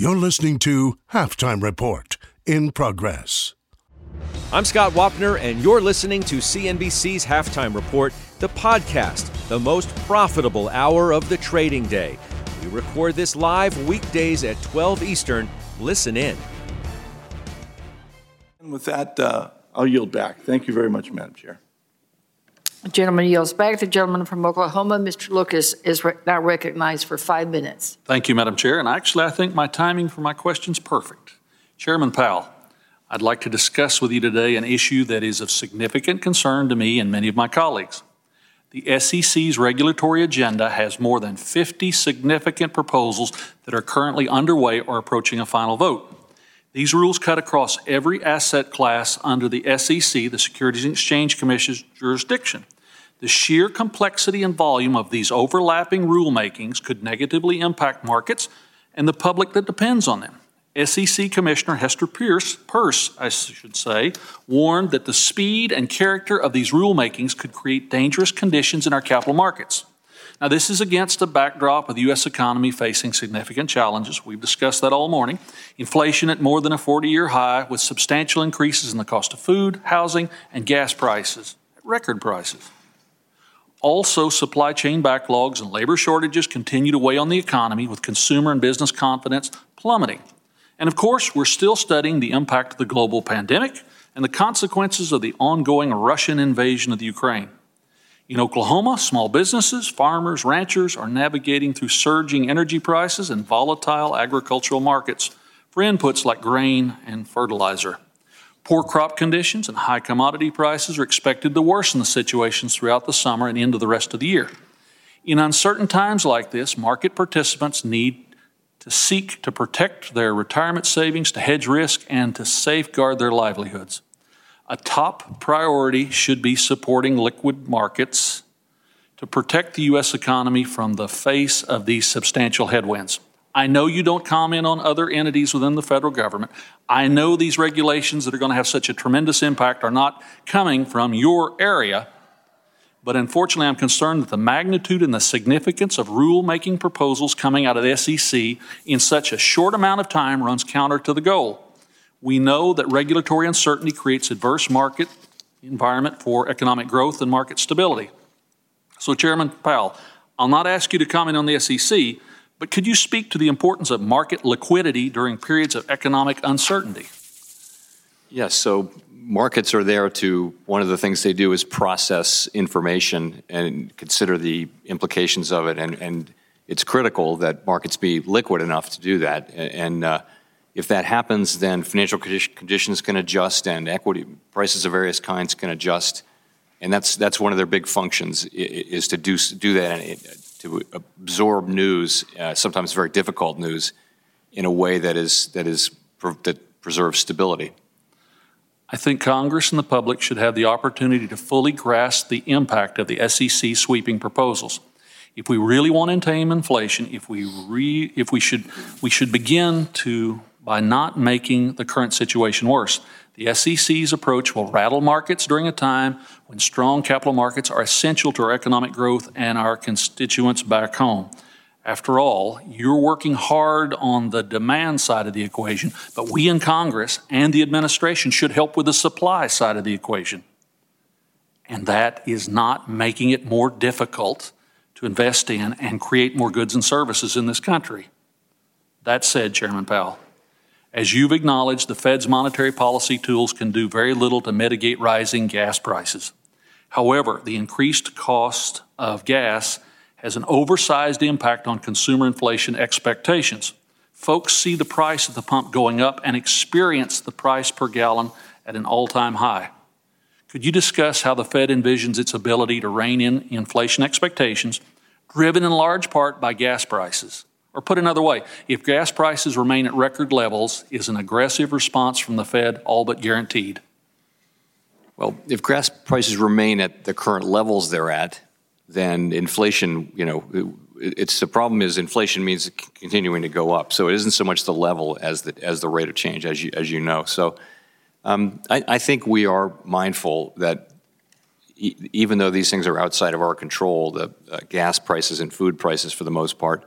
You're listening to Halftime Report in progress. I'm Scott Wapner, and you're listening to CNBC's Halftime Report, the podcast, the most profitable hour of the trading day. We record this live weekdays at 12 Eastern. Listen in. And with that, uh, I'll yield back. Thank you very much, Madam Chair. Gentleman yields back. The gentleman from Oklahoma, Mr. Lucas, is re- now recognized for five minutes. Thank you, Madam Chair. And actually, I think my timing for my question is perfect. Chairman Powell, I'd like to discuss with you today an issue that is of significant concern to me and many of my colleagues. The SEC's regulatory agenda has more than 50 significant proposals that are currently underway or approaching a final vote. These rules cut across every asset class under the SEC, the Securities and Exchange Commission's jurisdiction. The sheer complexity and volume of these overlapping rulemakings could negatively impact markets and the public that depends on them. SEC Commissioner Hester Pierce, Peirce, I should say, warned that the speed and character of these rulemakings could create dangerous conditions in our capital markets. Now, this is against a backdrop of the U.S. economy facing significant challenges. We've discussed that all morning. Inflation at more than a 40 year high, with substantial increases in the cost of food, housing, and gas prices at record prices. Also, supply chain backlogs and labor shortages continue to weigh on the economy, with consumer and business confidence plummeting. And of course, we're still studying the impact of the global pandemic and the consequences of the ongoing Russian invasion of the Ukraine. In Oklahoma, small businesses, farmers, ranchers are navigating through surging energy prices and volatile agricultural markets for inputs like grain and fertilizer. Poor crop conditions and high commodity prices are expected to worsen the situations throughout the summer and into the rest of the year. In uncertain times like this, market participants need to seek to protect their retirement savings, to hedge risk, and to safeguard their livelihoods. A top priority should be supporting liquid markets to protect the U.S. economy from the face of these substantial headwinds. I know you don't comment on other entities within the federal government. I know these regulations that are going to have such a tremendous impact are not coming from your area. But unfortunately, I'm concerned that the magnitude and the significance of rulemaking proposals coming out of the SEC in such a short amount of time runs counter to the goal. We know that regulatory uncertainty creates adverse market environment for economic growth and market stability. So, Chairman Powell, I'll not ask you to comment on the SEC, but could you speak to the importance of market liquidity during periods of economic uncertainty? Yes, so markets are there to, one of the things they do is process information and consider the implications of it. And, and it's critical that markets be liquid enough to do that. And uh, if that happens, then financial conditions can adjust and equity prices of various kinds can adjust. And that's, that's one of their big functions is to do, do that and to absorb news, uh, sometimes very difficult news, in a way that, is, that, is, that preserves stability. I think Congress and the public should have the opportunity to fully grasp the impact of the SEC sweeping proposals. If we really want to tame inflation, if we, re, if we, should, we should begin to by not making the current situation worse. The SEC's approach will rattle markets during a time when strong capital markets are essential to our economic growth and our constituents back home. After all, you're working hard on the demand side of the equation, but we in Congress and the administration should help with the supply side of the equation. And that is not making it more difficult to invest in and create more goods and services in this country. That said, Chairman Powell, as you've acknowledged, the Fed's monetary policy tools can do very little to mitigate rising gas prices. However, the increased cost of gas has an oversized impact on consumer inflation expectations. Folks see the price at the pump going up and experience the price per gallon at an all time high. Could you discuss how the Fed envisions its ability to rein in inflation expectations, driven in large part by gas prices? Or put another way, if gas prices remain at record levels, is an aggressive response from the Fed all but guaranteed? Well, if gas prices remain at the current levels they're at, then inflation, you know, it's the problem is inflation means continuing to go up. So it isn't so much the level as the as the rate of change, as you as you know. So um, I, I, think we are mindful that e- even though these things are outside of our control, the uh, gas prices and food prices for the most part,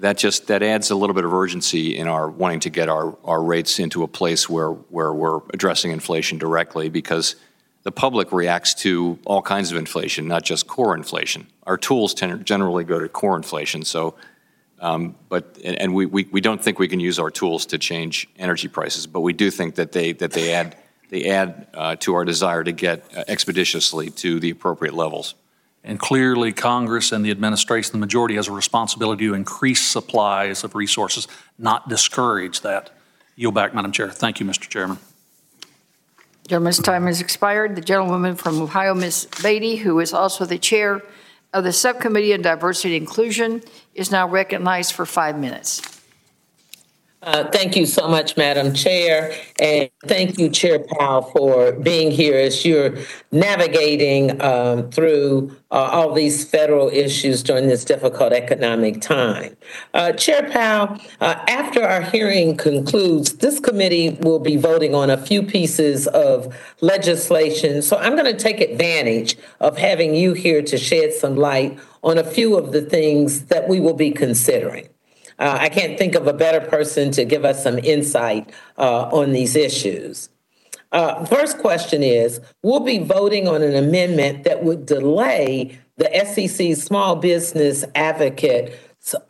that just that adds a little bit of urgency in our wanting to get our, our rates into a place where where we're addressing inflation directly because the public reacts to all kinds of inflation, not just core inflation. Our tools tend, generally go to core inflation. So, um, but and we, we, we don't think we can use our tools to change energy prices, but we do think that they that they add they add uh, to our desire to get uh, expeditiously to the appropriate levels. And clearly, Congress and the administration, the majority, has a responsibility to increase supplies of resources, not discourage that. Yield back, Madam Chair. Thank you, Mr. Chairman. Gentleman's time has expired. The gentlewoman from Ohio, Ms. Beatty, who is also the chair of the Subcommittee on Diversity and Inclusion, is now recognized for five minutes. Uh, thank you so much, Madam Chair, and thank you, Chair Powell, for being here as you're navigating um, through uh, all these federal issues during this difficult economic time. Uh, Chair Powell, uh, after our hearing concludes, this committee will be voting on a few pieces of legislation. So I'm going to take advantage of having you here to shed some light on a few of the things that we will be considering. Uh, I can't think of a better person to give us some insight uh, on these issues. Uh, first question is We'll be voting on an amendment that would delay the SEC's small business advocate.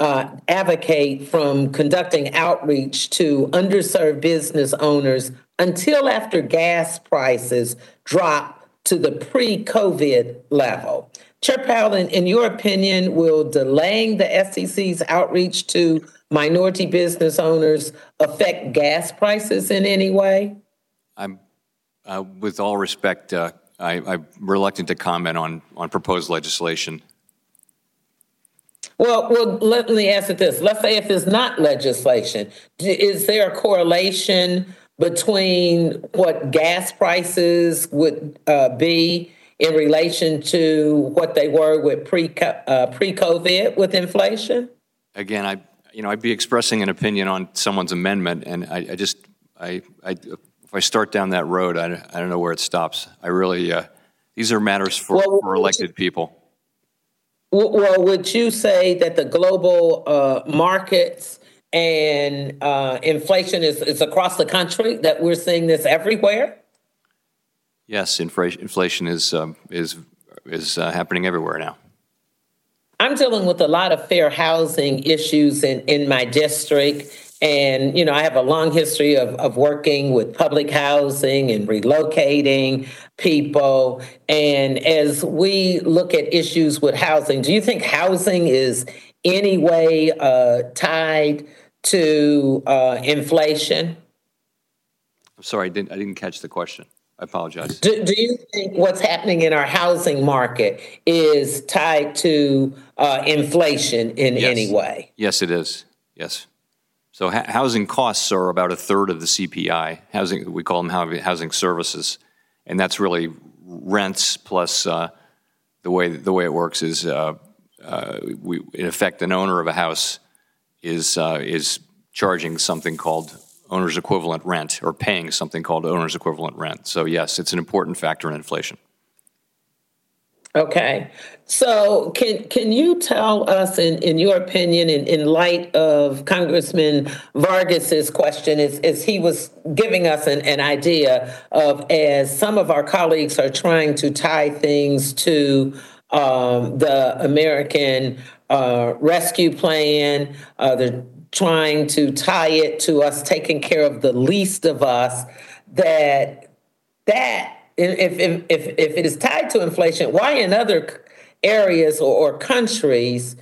Uh, advocate from conducting outreach to underserved business owners until after gas prices drop to the pre COVID level. Chair Powell, in, in your opinion, will delaying the SEC's outreach to minority business owners affect gas prices in any way? I'm, uh, with all respect, uh, I, am reluctant to comment on, on proposed legislation. Well, well, let me ask it this. Let's say if it's not legislation, is there a correlation between what gas prices would uh, be in relation to what they were with pre uh, pre COVID with inflation? Again, I you know I'd be expressing an opinion on someone's amendment, and I, I just I, I if I start down that road, I, I don't know where it stops. I really uh, these are matters for, well, for elected you, people. Well, would you say that the global uh, markets and uh, inflation is, is across the country? That we're seeing this everywhere? Yes, inflation, inflation is um, is is uh, happening everywhere now. I'm dealing with a lot of fair housing issues in, in my district. And, you know, I have a long history of, of working with public housing and relocating people. And as we look at issues with housing, do you think housing is any way uh, tied to uh, inflation? I'm sorry, I didn't, I didn't catch the question. I apologize. Do, do you think what's happening in our housing market is tied to uh, inflation in yes. any way? Yes, it is. Yes. So ha- housing costs are about a third of the CPI. Housing, we call them housing services, and that's really rents plus uh, the way the way it works is uh, uh we in effect an owner of a house is uh, is charging something called owner's equivalent rent or paying something called owner's equivalent rent. So, yes, it's an important factor in inflation. Okay. So, can can you tell us, in, in your opinion, in, in light of Congressman Vargas's question, as, as he was giving us an, an idea of as some of our colleagues are trying to tie things to um, the American uh, Rescue Plan, uh, the trying to tie it to us taking care of the least of us that that if if if, if it is tied to inflation why in other areas or, or countries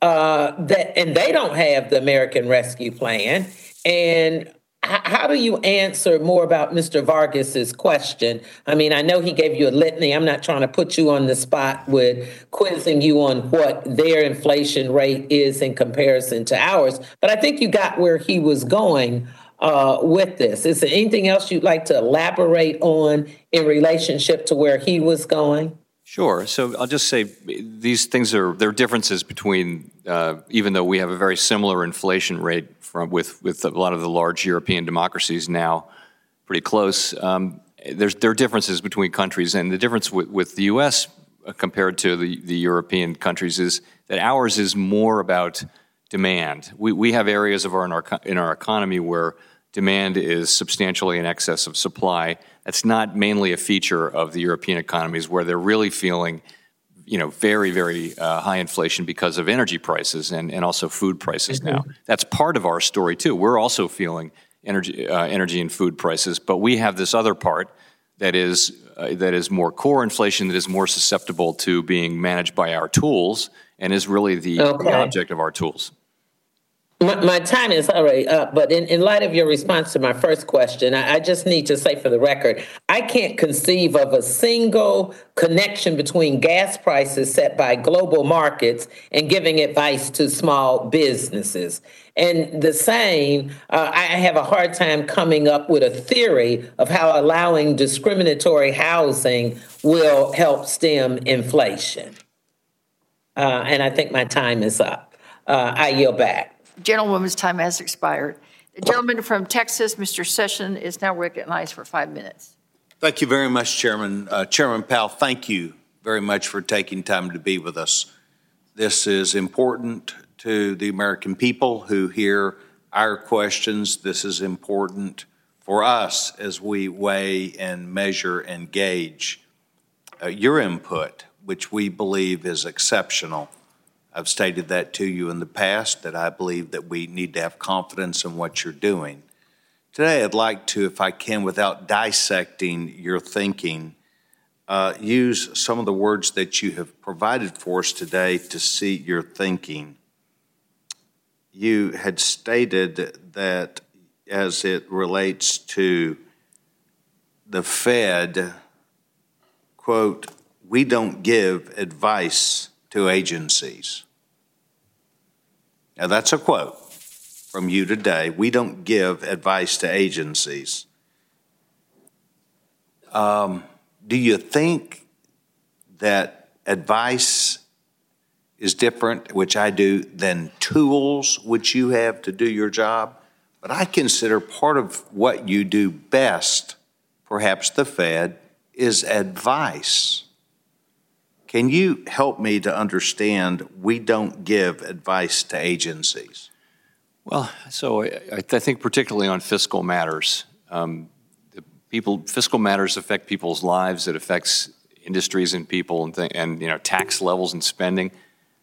uh, that and they don't have the American Rescue Plan and how, do you answer more about Mr. Vargas's question? I mean, I know he gave you a litany. I'm not trying to put you on the spot with quizzing you on what their inflation rate is in comparison to ours, but I think you got where he was going uh, with this. Is there anything else you'd like to elaborate on in relationship to where he was going? Sure. So I'll just say these things are there are differences between uh, even though we have a very similar inflation rate from with with a lot of the large European democracies now pretty close. Um, there's there are differences between countries, and the difference with, with the U.S. Uh, compared to the, the European countries is that ours is more about demand. We we have areas of our in our in our economy where demand is substantially in excess of supply. That's not mainly a feature of the European economies where they're really feeling you know, very, very uh, high inflation because of energy prices and, and also food prices mm-hmm. now. That's part of our story too. We're also feeling energy, uh, energy and food prices, but we have this other part that is uh, that is more core inflation that is more susceptible to being managed by our tools and is really the, okay. the object of our tools. My, my, time is already up, but in, in light of your response to my first question, I, I, just need to say for the record, I can't conceive of a single connection between gas prices set by global markets and giving advice to small businesses. And the same, uh, I have a hard time coming up with a theory of how allowing discriminatory housing will help stem inflation. Uh, and I think my time is up. Uh, I yield back gentlewoman's time has expired. The gentleman from Texas, Mr. Sessions, is now recognized for five minutes. Thank you very much, Chairman. Uh, Chairman Powell, thank you very much for taking time to be with us. This is important to the American people who hear our questions. This is important for us as we weigh and measure and gauge uh, your input, which we believe is exceptional. I've stated that to you in the past that I believe that we need to have confidence in what you're doing. Today, I'd like to, if I can, without dissecting your thinking, uh, use some of the words that you have provided for us today to see your thinking. You had stated that as it relates to the Fed, quote, we don't give advice to agencies. Now, that's a quote from you today. We don't give advice to agencies. Um, do you think that advice is different, which I do, than tools which you have to do your job? But I consider part of what you do best, perhaps the Fed, is advice. Can you help me to understand we don't give advice to agencies? Well, so I, I think particularly on fiscal matters, um, people fiscal matters affect people's lives. It affects industries and people and, th- and you know tax levels and spending.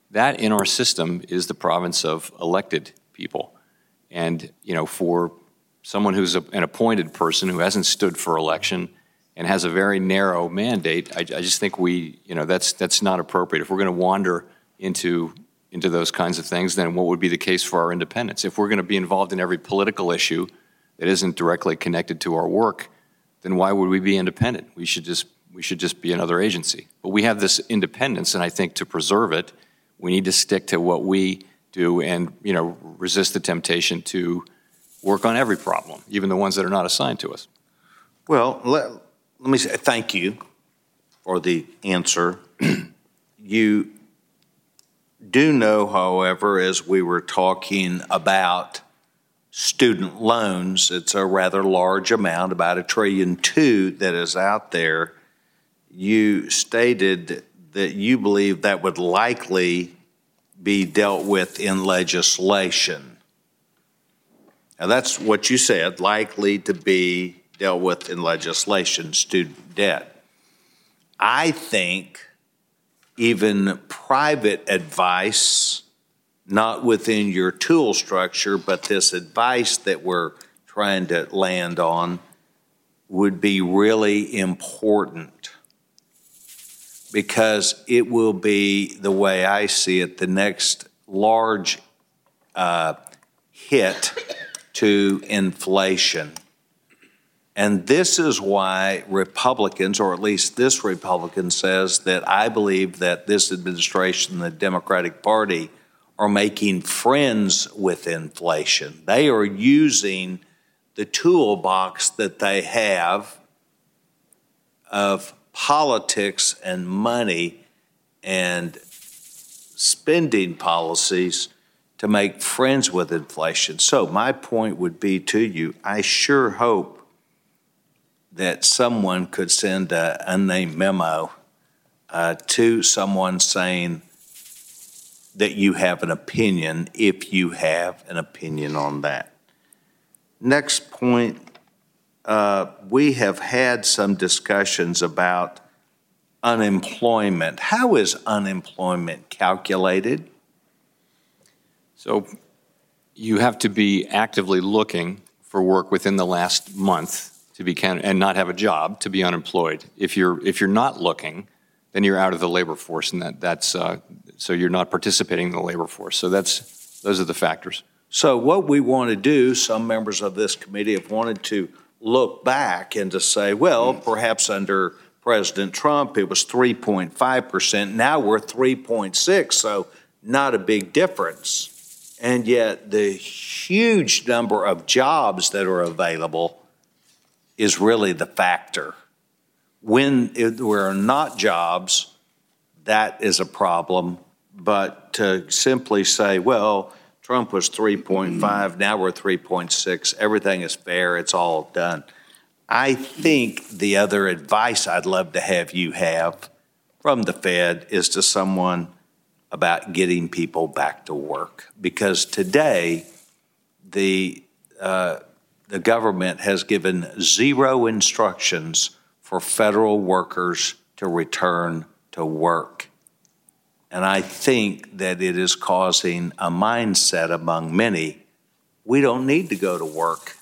That in our system is the province of elected people, and you know for someone who's a, an appointed person who hasn't stood for election and has a very narrow mandate, I, I just think we, you know, that's that's not appropriate. If we're going to wander into into those kinds of things, then what would be the case for our independence? If we're going to be involved in every political issue that isn't directly connected to our work, then why would we be independent? We should just we should just be another agency. But we have this independence, and I think to preserve it, we need to stick to what we do and you know resist the temptation to work on every problem, even the ones that are not assigned to us. Well, let, let me say thank you for the answer. you do know, however, as we were talking about student loans, it's a rather large amount, about a trillion two that is out there. You stated that you believe that would likely be dealt with in legislation. Now, that's what you said, likely to be dealt with in legislation, student debt. I think even private advice, not within your tool structure, but this advice that we're trying to land on, would be really important because it will be, the way I see it, the next large uh, hit to inflation. And this is why Republicans, or at least this Republican, says that I believe that this administration, the Democratic Party, are making friends with inflation. They are using the toolbox that they have of politics and money and spending policies to make friends with inflation. So, my point would be to you I sure hope that someone could send an unnamed memo uh, to someone saying that you have an opinion if you have an opinion on that. Next point, uh, we have had some discussions about unemployment. How is unemployment calculated? So you have to be actively looking for work within the last month to be can- and not have a job to be unemployed. If you're if you're not looking, then you're out of the labor force, and that that's uh, so you're not participating in the labor force. So that's those are the factors. So what we want to do, some members of this committee have wanted to look back and to say, well, perhaps under President Trump it was 3.5 percent. Now we're 3.6, so not a big difference. And yet the huge number of jobs that are available is really the factor. When there are not jobs, that is a problem. But to simply say, well, Trump was 3.5, now we're 3.6, everything is fair, it's all done. I think the other advice I'd love to have you have from the Fed is to someone about getting people back to work. Because today, the uh, the government has given zero instructions for federal workers to return to work. And I think that it is causing a mindset among many we don't need to go to work,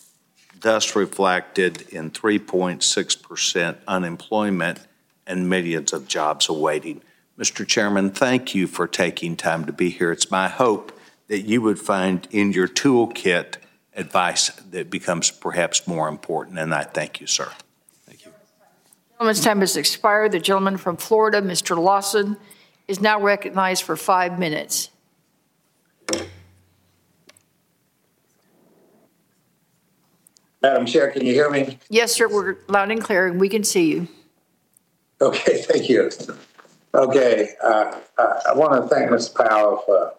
thus reflected in 3.6% unemployment and millions of jobs awaiting. Mr. Chairman, thank you for taking time to be here. It's my hope that you would find in your toolkit advice that becomes perhaps more important. And I thank you, sir. Thank you. Gentleman's time has expired. The gentleman from Florida, Mr. Lawson, is now recognized for five minutes. Madam Chair, can you hear me? Yes, sir, we're loud and clear, and we can see you. Okay, thank you. Okay, uh, uh I want to thank Ms. Powell for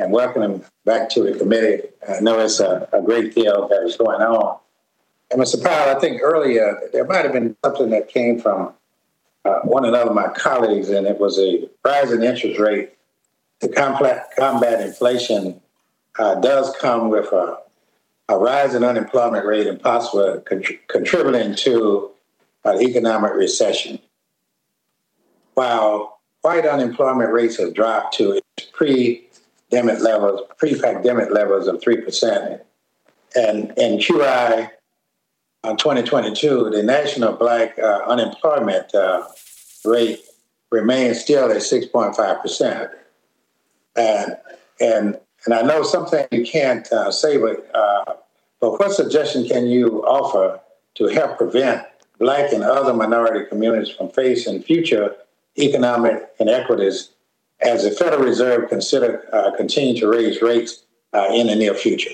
and welcome him back to the committee. I know it's a, a great deal that is going on. And Mr. Powell, I think earlier there might have been something that came from uh, one another of my colleagues, and it was a rise in interest rate to combat, combat inflation uh, does come with a, a, rise in unemployment rate and possibly contributing to an economic recession. While white unemployment rates have dropped to its pre pandemic levels, pre-pandemic levels of 3%. And in Q1 uh, 2022, the national black uh, unemployment uh, rate remains still at 6.5%. And, and, and I know something you can't uh, say, but, uh, but what suggestion can you offer to help prevent black and other minority communities from facing future economic inequities as the Federal Reserve consider uh, continue to raise rates uh, in the near future.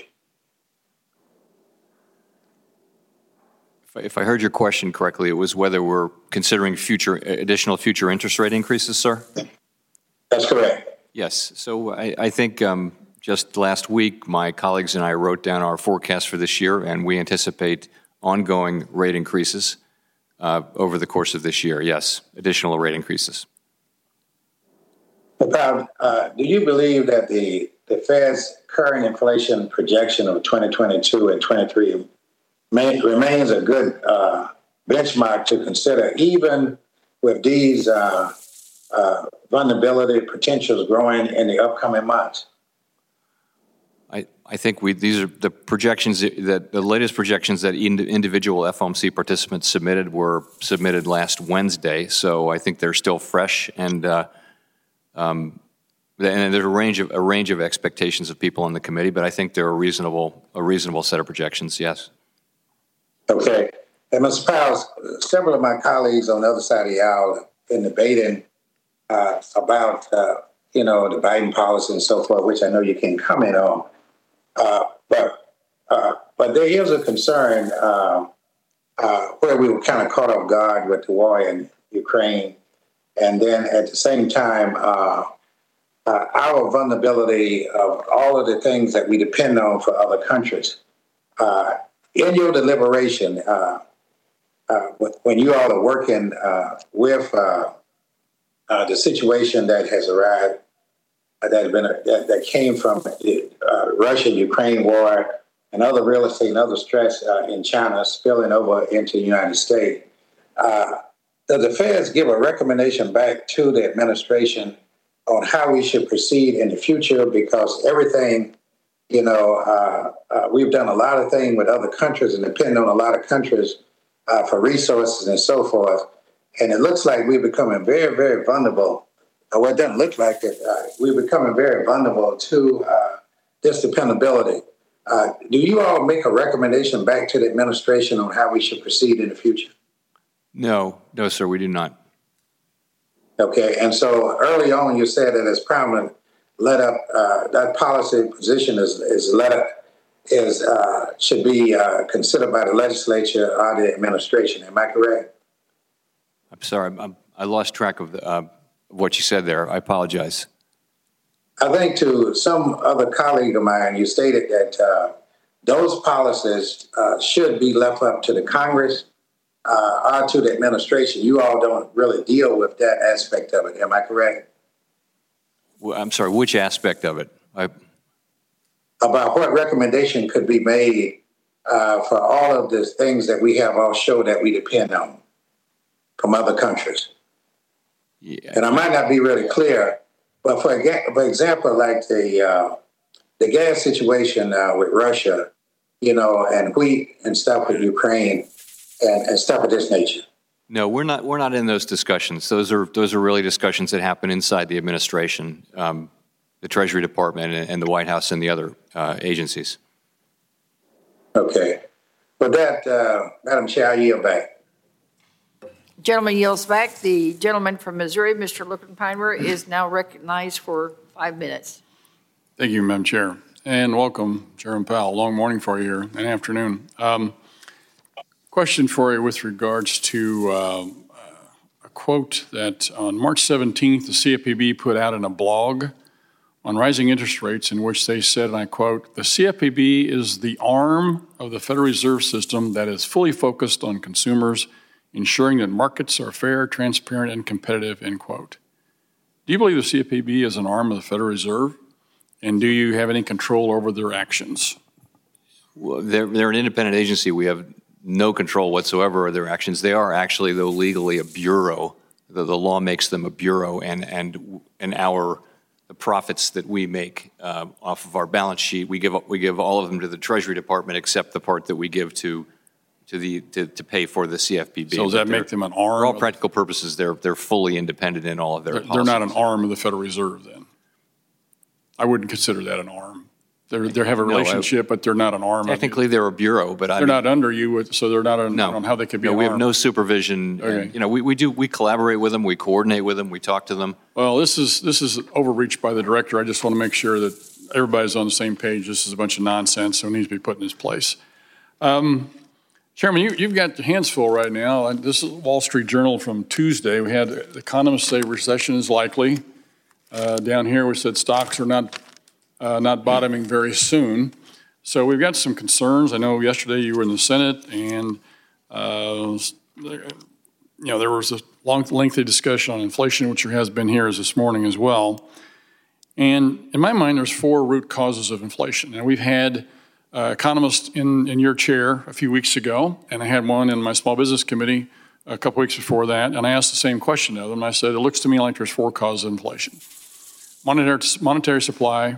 If I heard your question correctly, it was whether we're considering future additional future interest rate increases, sir. That's correct. Yes. So I, I think um, just last week, my colleagues and I wrote down our forecast for this year, and we anticipate ongoing rate increases uh, over the course of this year. Yes, additional rate increases. About, uh, do you believe that the, the Fed's current inflation projection of 2022 and 23 may, remains a good uh, benchmark to consider, even with these uh, uh vulnerability potentials growing in the upcoming months? I, I think we these are the projections that the latest projections that individual FOMC participants submitted were submitted last Wednesday. So I think they're still fresh and uh, um, And there's a range of, a range of expectations of people on the committee, but I think they're a reasonable, a reasonable set of projections, yes. Okay. And Mr. Powell, several of my colleagues on the other side of the aisle have been debating uh, about, uh, you know, the Biden policy and so forth, which I know you can comment on. Uh, but uh, but there is a concern uh, uh, where we were kind of caught off guard with the war in Ukraine, and then at the same time, uh, uh, our vulnerability of all of the things that we depend on for other countries. Uh, in your deliberation, when you all are working with the situation that has arrived that been that, that came from the uh, Russia-Ukraine war and other real estate and other stress uh, in China spilling over into the United States. Uh, does the Feds give a recommendation back to the administration on how we should proceed in the future? Because everything, you know, uh, uh we've done a lot of things with other countries and depend on a lot of countries uh, for resources and so forth. And it looks like we're becoming very, very vulnerable. well, it doesn't look like it. Uh, we're becoming very vulnerable to this dependability. Uh, do you all make a recommendation back to the administration on how we should proceed in the future? No, no, sir, we do not. Okay, and so early on you said that as prominent, let up uh, that policy position is is let up is uh, should be uh, considered by the legislature or the administration. Am I correct? I'm sorry, I'm, i lost track of the, uh, what you said there. I apologize. I think to some other colleague of mine, you stated that uh, those policies uh, should be left up to the Congress uh, or to the administration. You all don't really deal with that aspect of it. Am I correct? Well, I'm sorry, which aspect of it? I... About what recommendation could be made uh, for all of the things that we have offshore that we depend on from other countries. Yeah. And I might not be really clear but for, for example, like the uh, the gas situation uh, with Russia, you know, and wheat and stuff with Ukraine and, and stuff of this nature. No, we're not. We're not in those discussions. Those are those are really discussions that happen inside the administration, um, the Treasury Department, and, and, the White House, and the other uh, agencies. Okay, but that, uh, Madam Chair, I yield back. Gentleman yields back. The gentleman from Missouri, Mr. Luetkemeyer, is now recognized for five minutes. Thank you, Madam Chair, and welcome, Chairman Powell. Long morning for you here and afternoon. Um, question for you with regards to uh, a quote that on March 17th, the CFPB put out in a blog on rising interest rates, in which they said, and I quote, the CFPB is the arm of the Federal Reserve System that is fully focused on consumers ensuring that markets are fair, transparent, and competitive, end quote. Do you believe the CFPB is an arm of the Federal Reserve? And do you have any control over their actions? Well, they're, they're an independent agency. We have no control whatsoever of their actions. They are actually, though, legally a bureau. The, the law makes them a bureau, and, and, and our the profits that we make uh, off of our balance sheet, we give, we give all of them to the Treasury Department except the part that we give to to the to, to pay for the CFPB. So does that make them an arm? For all practical purposes, they're they're fully independent in all of their. They're, they're not an arm of the Federal Reserve. Then, I wouldn't consider that an arm. They they have a relationship, no, I, but they're not an arm. Technically, they're a bureau, but they're I mean, not under you, so they're not. An, no, on how they could be. No, we arm. have no supervision. Okay. And, you know, we, we do we collaborate with them, we coordinate with them, we talk to them. Well, this is this is overreach by the director. I just want to make sure that everybody's on the same page. This is a bunch of nonsense, so it needs to be put in its place. Um, Chairman, you, have got your hands full right now. This is Wall Street Journal from Tuesday. We had economists say recession is likely. Uh, down here, we said stocks are not uh, not bottoming very soon. So we've got some concerns. I know yesterday you were in the Senate, and uh, you know there was a long, lengthy discussion on inflation, which there has been here as this morning as well. And in my mind, there's four root causes of inflation, and we've had uh, economist in, in your chair a few weeks ago, and I had one in my small business committee a couple weeks before that, and I asked the same question of them. I said, It looks to me like there's four causes of inflation monetary, monetary supply,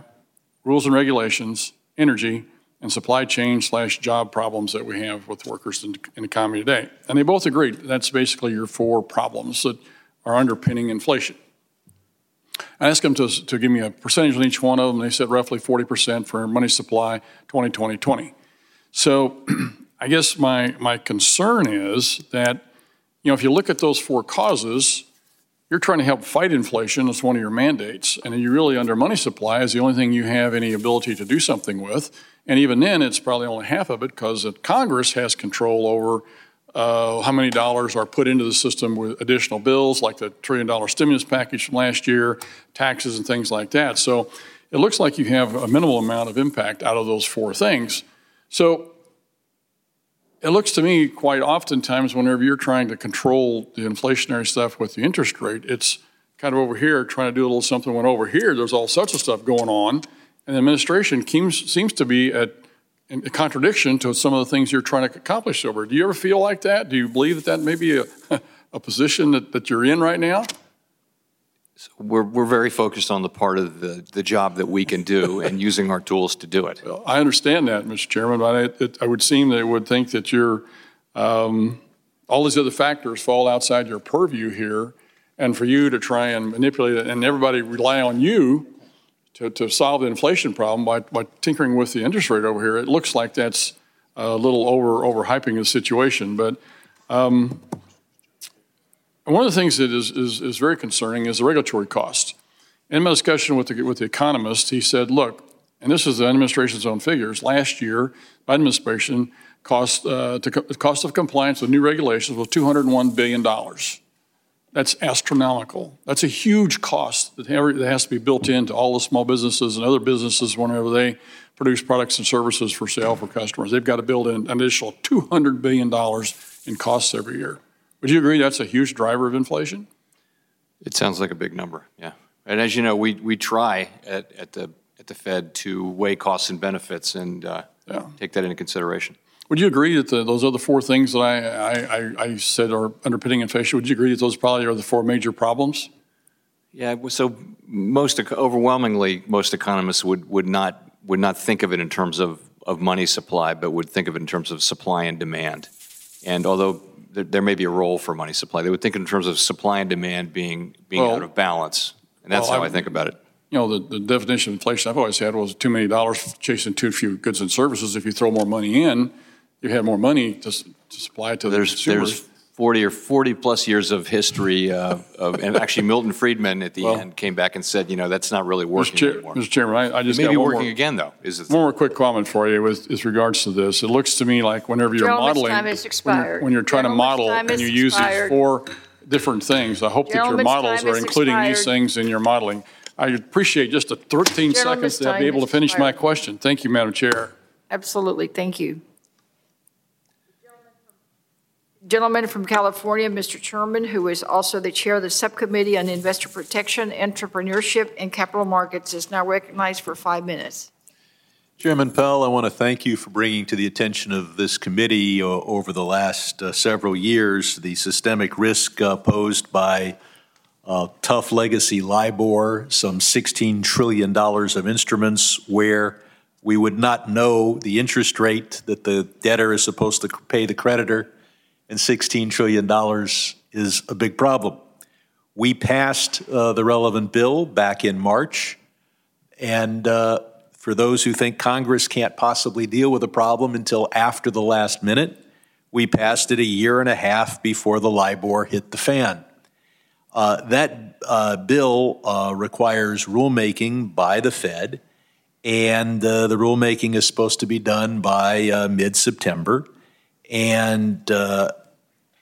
rules and regulations, energy, and supply chain slash job problems that we have with workers in, in the economy today. And they both agreed that's basically your four problems that are underpinning inflation. I asked them to, to give me a percentage on each one of them. They said roughly 40% for money supply 2020 20. So I guess my, my concern is that, you know, if you look at those four causes, you're trying to help fight inflation. That's one of your mandates. And you really, under money supply, is the only thing you have any ability to do something with. And even then, it's probably only half of it because Congress has control over uh, how many dollars are put into the system with additional bills, like the trillion dollar stimulus package from last year, taxes, and things like that. So it looks like you have a minimal amount of impact out of those four things. So it looks to me quite oftentimes whenever you're trying to control the inflationary stuff with the interest rate, it's kind of over here trying to do a little something when over here there's all sorts of stuff going on. And the administration seems, seems to be at in contradiction to some of the things you're trying to accomplish over. Do you ever feel like that? Do you believe that that may be a, a position that, that you're in right now? So we're, we're very focused on the part of the, the job that we can do and using our tools to do it. Well, I understand that, Mr. Chairman, but I, it, I would seem that it would think that you're, um, all these other factors fall outside your purview here, and for you to try and manipulate it and everybody rely on you to, to solve the inflation problem by, by tinkering with the interest rate over here, it looks like that's a little over overhyping the situation. But um, one of the things that is, is, is very concerning is the regulatory cost. In my discussion with the, with the economist, he said, look, and this is the administration's own figures, last year, Biden administration cost, uh, to, cost of compliance with new regulations was $201 billion. That's astronomical. That's a huge cost that has to be built into all the small businesses and other businesses whenever they produce products and services for sale for customers. They've got to build in an additional $200 billion in costs every year. Would you agree that's a huge driver of inflation? It sounds like a big number, yeah. And as you know, we, we try at, at, the, at the Fed to weigh costs and benefits and uh, yeah. take that into consideration. Would you agree that the, those other four things that I, I, I said are underpinning inflation, would you agree that those probably are the four major problems? Yeah, so most overwhelmingly, most economists would, would not would not think of it in terms of, of money supply, but would think of it in terms of supply and demand. And although there, there may be a role for money supply, they would think in terms of supply and demand being being well, out of balance. And that's well, how I, I think about it you know, the, the definition of inflation I've always had was too many dollars chasing too few goods and services. If you throw more money in, you have more money to, to supply to there's, the consumers. There's 40 or 40 plus years of history uh, of, and actually Milton Friedman at the well, end came back and said, you know, that's not really working Mr. Chair, anymore. Mr. Chairman, I, I just it may got be one working more, again though. Is it one more quick comment for you with, with regards to this. It looks to me like whenever you're Gentleman's modeling, time is expired. When, you're, when you're trying to model and you use these four different things, I hope that your models are including expired. these things in your modeling. I appreciate just a 13 seconds to be able to finish expired. my question. Thank you, Madam Chair. Absolutely. Thank you. Gentleman from California, Mr. Sherman, who is also the chair of the Subcommittee on Investor Protection, Entrepreneurship, and Capital Markets, is now recognized for five minutes. Chairman Powell, I want to thank you for bringing to the attention of this committee uh, over the last uh, several years the systemic risk uh, posed by tough legacy LIBOR, some $16 trillion of instruments where we would not know the interest rate that the debtor is supposed to pay the creditor and $16 trillion is a big problem. We passed uh, the relevant bill back in March, and uh, for those who think Congress can't possibly deal with a problem until after the last minute, we passed it a year and a half before the LIBOR hit the fan. Uh, that uh, bill uh, requires rulemaking by the Fed, and uh, the rulemaking is supposed to be done by mid September. And uh,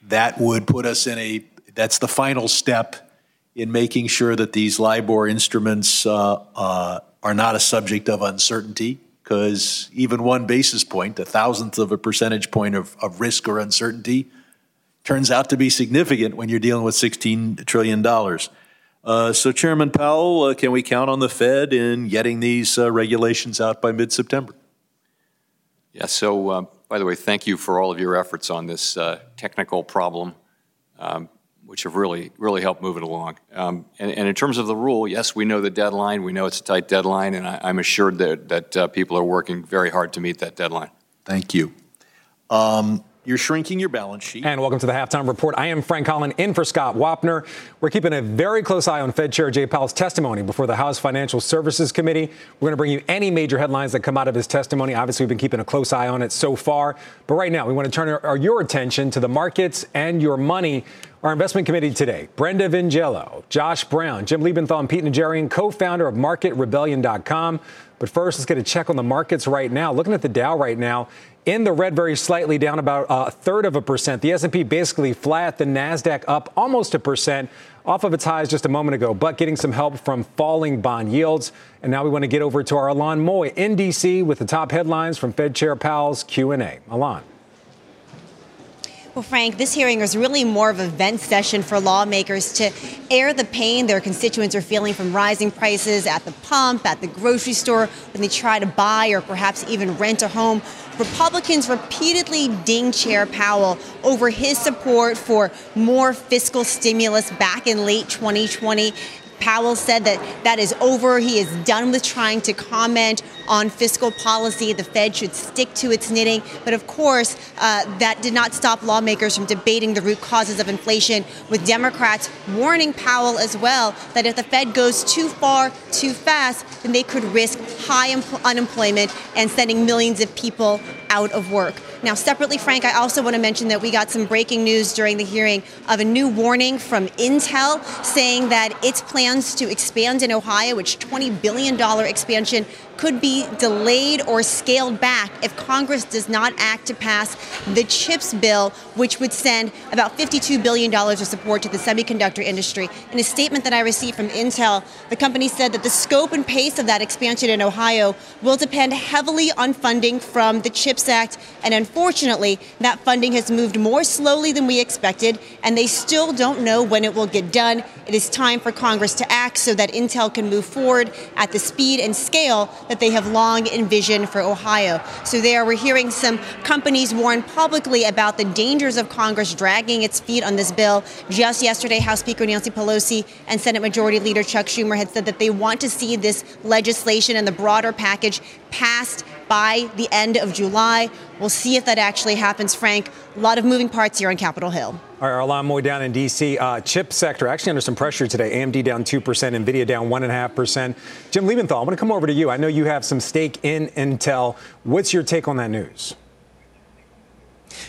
that would put us in a that's the final step in making sure that these LIBOR instruments uh, uh, are not a subject of uncertainty, because even one basis point, a thousandth of a percentage point of, of risk or uncertainty, turns out to be significant when you're dealing with $16 trillion. Uh, so, Chairman Powell, uh, can we count on the Fed in getting these uh, regulations out by mid September? Yeah, so uh, by the way, thank you for all of your efforts on this uh, technical problem, um, which have really, really helped move it along. Um, and, and, in terms of the rule, yes, we know the deadline. We know it's a tight deadline, and I, am assured that, that uh, people are working very hard to meet that deadline. Thank you. Um, You're shrinking your balance sheet. And welcome to the halftime report. I am Frank Holland in for Scott Wapner. We're keeping a very close eye on Fed Chair Jay Powell's testimony before the House Financial Services Committee. We're going to bring you any major headlines that come out of his testimony. Obviously, we've been keeping a close eye on it so far. But right now, we want to turn our, your attention to the markets and your money. Our investment committee today, Brenda Vingiello, Josh Brown, Jim Lebenthal, and Pete Najarian, co-founder of MarketRebellion.com. But first, let's get a check on the markets right now. Looking at the Dow right now, in the red, very slightly down about a third of a percent. The S&P basically flat. The Nasdaq up almost a percent off of its highs just a moment ago, but getting some help from falling bond yields. And now we want to get over to our Ylan Mui in D.C. with the top headlines from Fed Chair Powell's Q&A. Ylan. Well, Frank, this hearing is really more of a vent session for lawmakers to air the pain their constituents are feeling from rising prices at the pump, at the grocery store, when they try to buy or perhaps even rent a home. Republicans repeatedly ding Chair Powell over his support for more fiscal stimulus back in late 2020 Powell said that that is over. He is done with trying to comment on fiscal policy. The Fed should stick to its knitting. But of course, uh, that did not stop lawmakers from debating the root causes of inflation, with Democrats warning Powell as well that if the Fed goes too far, too fast, then they could risk high unemployment and sending millions of people out of work. Now, separately, Frank, I also want to mention that we got some breaking news during the hearing of a new warning from Intel saying that its plans to expand in Ohio, which $20 billion expansion could be delayed or scaled back if Congress does not act to pass the CHIPS bill, which would send about $52 billion of support to the semiconductor industry. In a statement that I received from Intel, the company said that the scope and pace of that expansion in Ohio will depend heavily on funding from the CHIPS Act. And unfortunately, that funding has moved more slowly than we expected, and they still don't know when it will get done. It is time for Congress to act so that Intel can move forward at the speed and scale that they have long envisioned for Ohio. So there we're hearing some companies warn publicly about the dangers of Congress dragging its feet on this bill. Just yesterday, House Speaker Nancy Pelosi and Senate Majority Leader Chuck Schumer had said that they want to see this legislation and the broader package passed by the end of July. We'll see if that actually happens, Frank. A lot of moving parts here on Capitol Hill. All right, Ylan Mui down in D.C. Uh, chip sector actually under some pressure today. AMD down 2%, NVIDIA down 1.5%. Jim Lebenthal, I'm going to come over to you. I know you have some stake in Intel. What's your take on that news?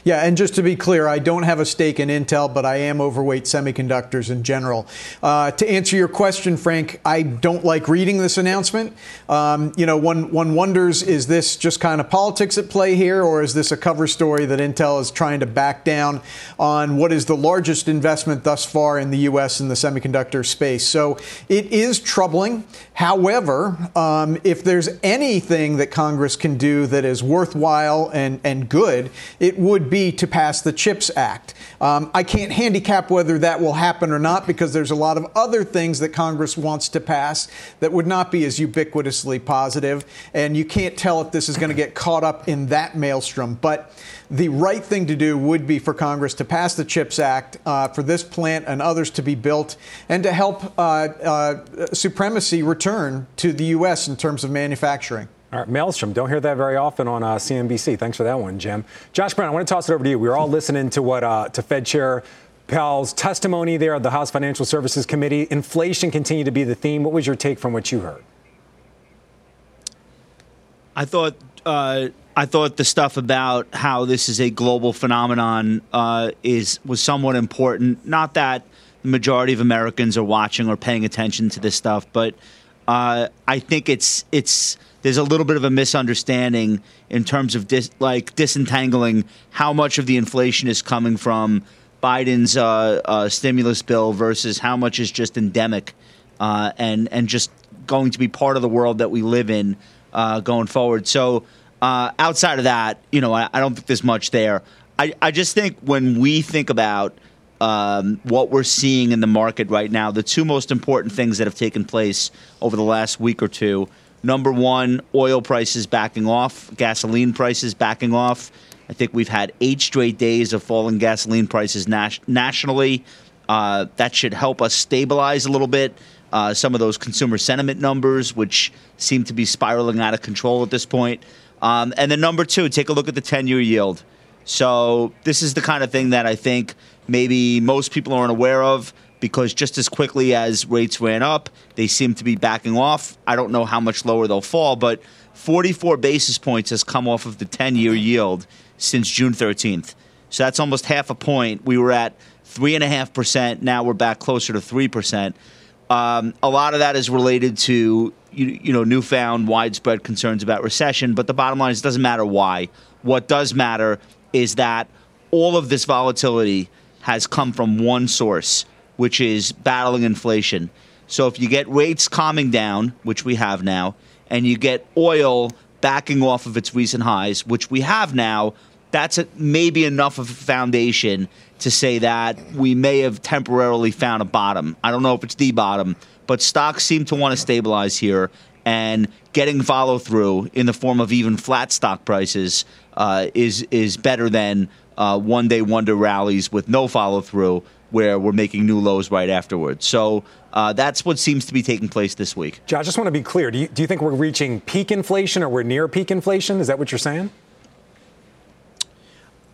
Yeah, and just to be clear, I don't have a stake in Intel, but I am overweight semiconductors in general. Uh, to answer your question, Frank, I don't like reading this announcement. Um, you know, one, one wonders is this just kind of politics at play here, or is this a cover story that Intel is trying to back down on what is the largest investment thus far in the U.S. in the semiconductor space? So it is troubling. However, um, if there's anything that Congress can do that is worthwhile and, and good, it would be to pass the CHIPS Act. Um, I can't handicap whether that will happen or not because there's a lot of other things that Congress wants to pass that would not be as ubiquitously positive, and you can't tell if this is going to get caught up in that maelstrom. But the right thing to do would be for Congress to pass the CHIPS Act, uh, for this plant and others to be built, and to help uh, uh, supremacy return to the U.S. in terms of manufacturing. All right, Maelstrom. Don't hear that very often on uh, CNBC. Thanks for that one, Jim. Josh Brown, I want to toss it over to you. We were all listening to what uh, to Fed Chair Powell's testimony there at the House Financial Services Committee. Inflation continued to be the theme. What was your take from what you heard? I thought uh, I thought the stuff about how this is a global phenomenon uh, is was somewhat important. Not that the majority of Americans are watching or paying attention to this stuff, but uh, I think it's it's there's a little bit of a misunderstanding in terms of dis, like disentangling how much of the inflation is coming from Biden's uh, uh, stimulus bill versus how much is just endemic uh, and and just going to be part of the world that we live in uh, going forward. So uh, outside of that, you know, I, I, don't think there's much there. I, I just think when we think about um, what we're seeing in the market right now, the two most important things that have taken place over the last week or two number one, oil prices backing off, gasoline prices backing off. I think we've had eight straight days of falling gasoline prices nas- nationally. Uh, that should help us stabilize a little bit. Uh, some of those consumer sentiment numbers, which seem to be spiraling out of control at this point. Um, and then number two, take a look at the 10 year yield. So this is the kind of thing that I think maybe most people aren't aware of because just as quickly as rates ran up, they seem to be backing off. I don't know how much lower they'll fall, but 44 basis points has come off of the 10 year yield since June 13th. So that's almost half a point. We were at 3.5%. Now we're back closer to 3%. Um, a lot of that is related to you, you know newfound widespread concerns about recession. But the bottom line is it doesn't matter why. What does matter is that all of this volatility has come from one source, which is battling inflation. So if you get rates calming down, which we have now, and you get oil backing off of its recent highs, which we have now, that's a, maybe enough of a foundation to say that we may have temporarily found a bottom. I don't know if it's the bottom, but stocks seem to want to stabilize here, and getting follow through in the form of even flat stock prices uh, is is better than uh, one day wonder rallies with no follow through where we're making new lows right afterwards. So uh, that's what seems to be taking place this week. Josh, I just want to be clear. Do you, do you think we're reaching peak inflation or we're near peak inflation? Is that what you're saying?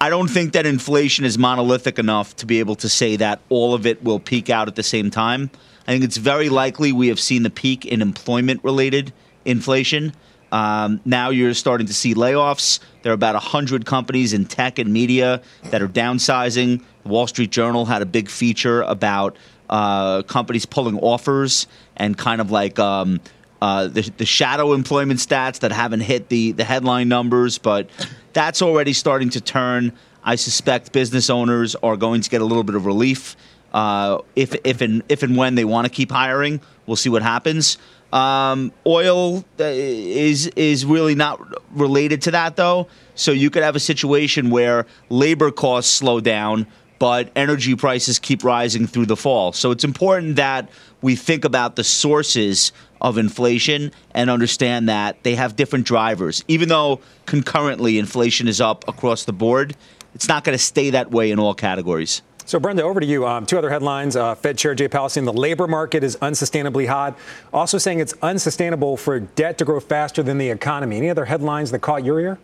I don't think that inflation is monolithic enough to be able to say that all of it will peak out at the same time. I think it's very likely we have seen the peak in employment related inflation. Um, now you're starting to see layoffs. There are about 100 companies in tech and media that are downsizing. The Wall Street Journal had a big feature about uh, companies pulling offers and kind of like um, uh, the, the shadow employment stats that haven't hit the, the headline numbers, but that's already starting to turn. I suspect business owners are going to get a little bit of relief uh, if, if, and, if and when they want to keep hiring. We'll see what happens. Um, oil uh, is is really not related to that though. So you could have a situation where labor costs slow down, but energy prices keep rising through the fall. So it's important that we think about the sources of inflation and understand that they have different drivers. Even though concurrently inflation is up across the board, it's not going to stay that way in all categories. So, Brenda, over to you. Um, two other headlines. Uh, Fed Chair Jay Powell saying the labor market is unsustainably hot, also saying it's unsustainable for debt to grow faster than the economy. Any other headlines that caught your ear?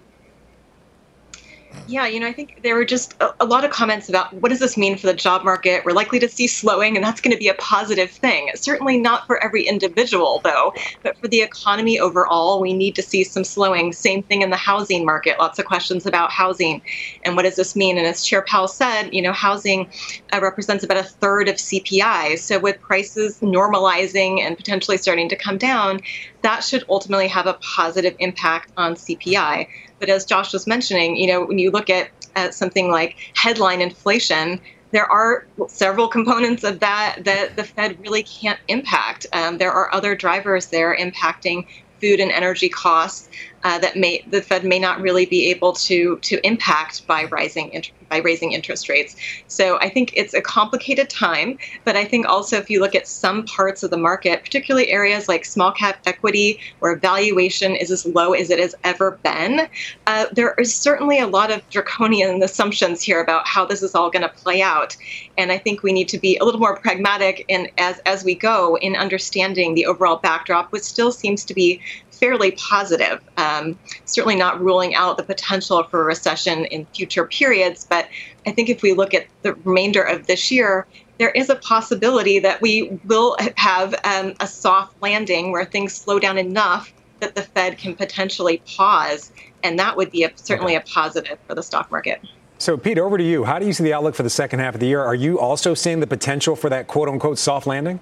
Yeah, you know, I think there were just a, a, lot of comments about what does this mean for the job market? We're likely to see slowing, and that's going to be a positive thing. Certainly not for every individual, though, but for the economy overall, we need to see some slowing. Same thing in the housing market. Lots of questions about housing and what does this mean? And as Chair Powell said, you know, housing uh, represents about a third of CPI. So with prices normalizing and potentially starting to come down, that should ultimately have a positive impact on CPI. But as Josh was mentioning, you know, when you look at, at something like headline inflation, there are several components of that that the Fed really can't impact. Um, there are other drivers there impacting food and energy costs uh, that may the Fed may not really be able to to impact by rising by raising interest rates. So I think it's a complicated time, but I think also if you look at some parts of the market, particularly areas like small cap equity, where valuation is as low as it has ever been, uh, there is certainly a lot of draconian assumptions here about how this is all going to play out. And I think we need to be a little more pragmatic in as as we go in understanding the overall backdrop, which still seems to be fairly positive. Um, certainly not ruling out the potential for a recession in future periods, but I think if we look at the remainder of this year, there is a possibility that we will have um, a soft landing where things slow down enough that the Fed can potentially pause, and that would be a, certainly a positive for the stock market. So, Pete, over to you. How do you see the outlook for the second half of the year? Are you also seeing the potential for that quote unquote soft landing?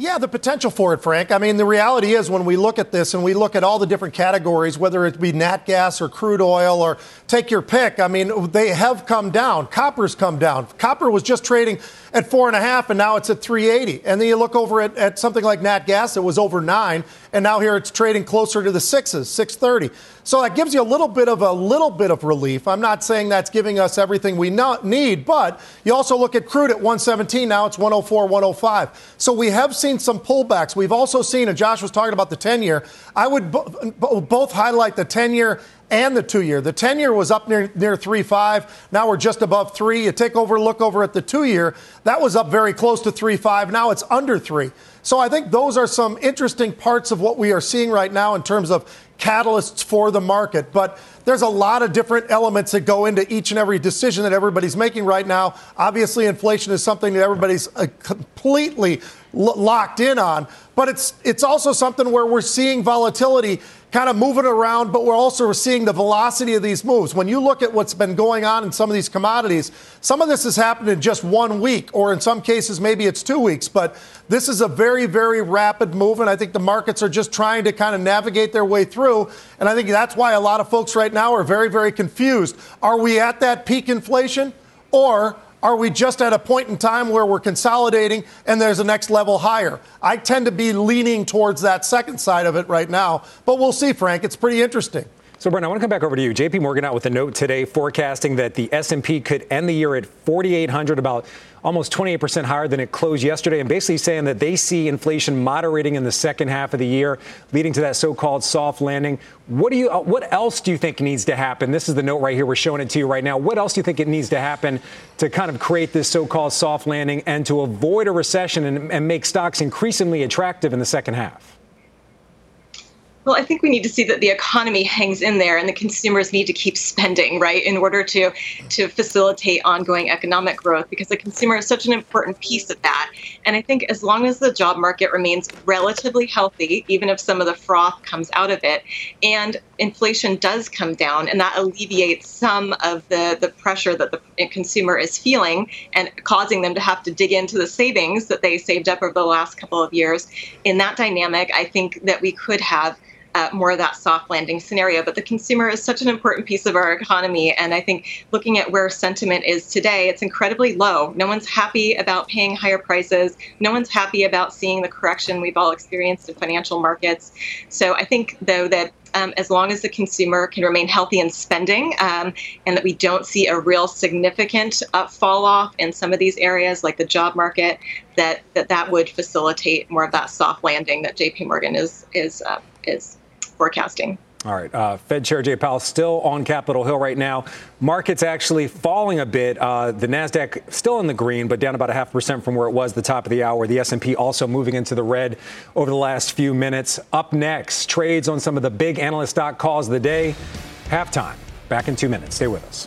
Yeah, the potential for it, Frank. I mean, the reality is when we look at this and we look at all the different categories, whether it be nat gas or crude oil or take your pick, I mean, they have come down. Copper's come down. Copper was just trading at four and a half, and now it's at 380. And then you look over at, at something like nat gas, it was over nine, and now here it's trading closer to the sixes, 630. So that gives you a little bit of a little bit of relief. I'm not saying that's giving us everything we need, but you also look at crude at 117. Now it's 104, 105. So we have seen some pullbacks. We've also seen, and Josh was talking about the 10 year. I would bo- both highlight the 10 year and the two year. The 10 year was up near, near 3.5. Now we're just above 3. You take over look over at the two year. That was up very close to 3.5. Now it's under 3. So I think those are some interesting parts of what we are seeing right now in terms of catalysts for the market. But there's a lot of different elements that go into each and every decision that everybody's making right now. Obviously, inflation is something that everybody's uh, completely locked in on, but it's it's also something where we're seeing volatility kind of moving around, but we're also seeing the velocity of these moves. When you look at what's been going on in some of these commodities, some of this has happened in just one week, or in some cases, maybe it's two weeks. But this is a very, very rapid move, and I think the markets are just trying to kind of navigate their way through. And I think that's why a lot of folks right now are very, very confused. Are we at that peak inflation, or are we just at a point in time where we're consolidating and there's a next level higher? I tend to be leaning towards that second side of it right now, but we'll see, Frank. It's pretty interesting. So, Brent, I want to come back over to you. J.P. Morgan out with a note today forecasting that the S&P could end the year at 4,800, about almost 28% higher than it closed yesterday, and basically saying that they see inflation moderating in the second half of the year, leading to that so-called soft landing. What do you? Uh, what else do you think needs to happen? This is the note right here. We're showing it to you right now. What else do you think it needs to happen to kind of create this so-called soft landing and to avoid a recession and, and make stocks increasingly attractive in the second half? Well, I think we need to see that the economy hangs in there and the consumers need to keep spending, right, in order to to facilitate ongoing economic growth because the consumer is such an important piece of that. And I think as long as the job market remains relatively healthy, even if some of the froth comes out of it, and inflation does come down and that alleviates some of the, the pressure that the consumer is feeling and causing them to have to dig into the savings that they saved up over the last couple of years, in that dynamic, I think that we could have uh, more of that soft landing scenario. But the consumer is such an important piece of our economy. And I think looking at where sentiment is today, it's incredibly low. No one's happy about paying higher prices. No one's happy about seeing the correction we've all experienced in financial markets. So I think, though, that um, as long as the consumer can remain healthy in spending um, and that we don't see a real significant uh, fall off in some of these areas like the job market that that, that would facilitate more of that soft landing that JP Morgan is is uh, is forecasting. All right. Uh, Fed Chair Jay Powell still on Capitol Hill right now. Markets actually falling a bit. Uh, the Nasdaq still in the green, but down about a half percent from where it was the top of the hour. The S&P also moving into the red over the last few minutes. Up next, trades on some of the big analyst stock calls of the day. Halftime. Back in two minutes. Stay with us.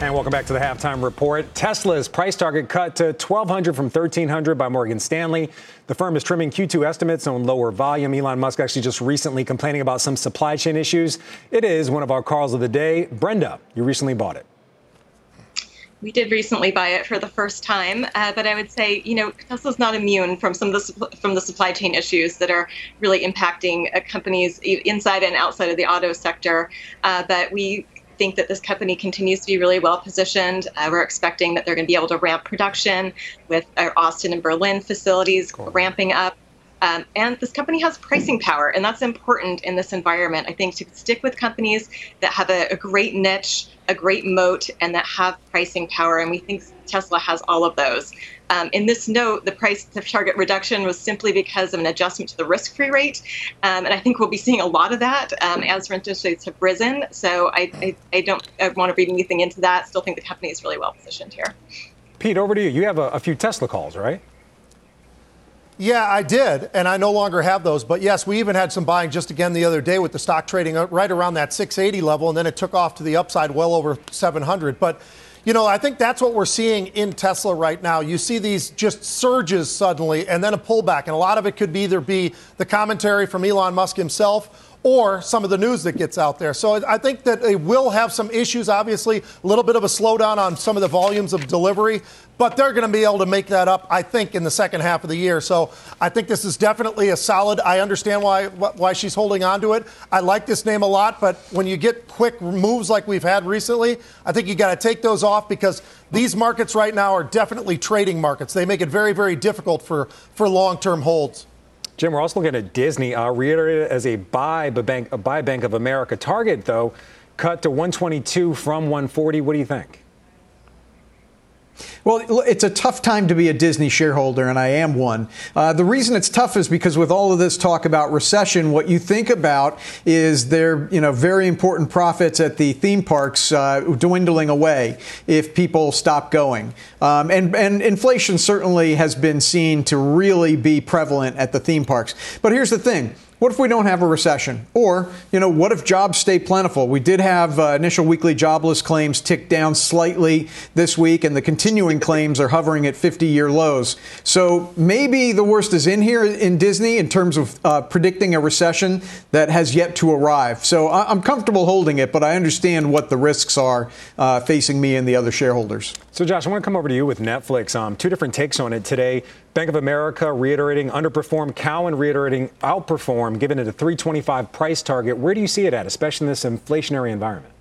And welcome back to the halftime report. Tesla's price target cut to 1200 from 1300 by Morgan Stanley. The firm is trimming Q2 estimates on lower volume. Elon Musk actually just recently complaining about some supply chain issues. It is one of our calls of the day. Brenda, you recently bought it. We did recently buy it for the first time, uh, but I would say, you know, Tesla's not immune from some of the from the supply chain issues that are really impacting uh, companies inside and outside of the auto sector. Uh, but we think that this company continues to be really well positioned. Uh, we're expecting that they're going to be able to ramp production with our Austin and Berlin facilities cool. ramping up. Um, and this company has pricing power, and that's important in this environment. I think to stick with companies that have a, a great niche, a great moat, and that have pricing power. And we think Tesla has all of those. Um, in this note, the price of target reduction was simply because of an adjustment to the risk free rate. Um, and I think we'll be seeing a lot of that um, as interest rates have risen. So I, I, I don't want to read anything into that. Still think the company is really well positioned here. Pete, over to you. You have a, a few Tesla calls, right? Yeah, I did, and I no longer have those. But yes, we even had some buying just again the other day with the stock trading right around that 680 level, and then it took off to the upside well over 700. But you know, I think that's what we're seeing in Tesla right now. You see these just surges suddenly and then a pullback. And a lot of it could either be the commentary from Elon Musk himself or some of the news that gets out there. So I think that they will have some issues, obviously, a little bit of a slowdown on some of the volumes of delivery, but they're going to be able to make that up, I think, in the second half of the year. So I think this is definitely a solid. I understand why why she's holding on to it. I like this name a lot, but when you get quick moves like we've had recently, I think you got to take those off because these markets right now are definitely trading markets. They make it very, very difficult for, for long term holds. Jim, we're also looking at Disney, uh, reiterated as a buy, bank, a buy Bank of America target, though, cut to 122 from 140. What do you think? Well, it's a tough time to be a Disney shareholder, and I am one. Uh, the reason it's tough is because with all of this talk about recession, what you think about is their, you know, very important profits at the theme parks uh, dwindling away if people stop going. Um, and, and inflation certainly has been seen to really be prevalent at the theme parks. But here's the thing what if we don't have a recession? Or, you know, what if jobs stay plentiful? We did have uh, initial weekly jobless claims tick down slightly this week, and the continuing claims are hovering at 50 year lows. So maybe the worst is in here in Disney in terms of uh, predicting a recession that has yet to arrive. So I- am comfortable holding it, but I understand what the risks are uh, facing me and the other shareholders. So, Josh, I want to come over to you with Netflix. Um, two different takes on it today. Bank of America reiterating underperform, Cowen reiterating outperform, giving it a 325 price target. Where do you see it at, especially in this inflationary environment?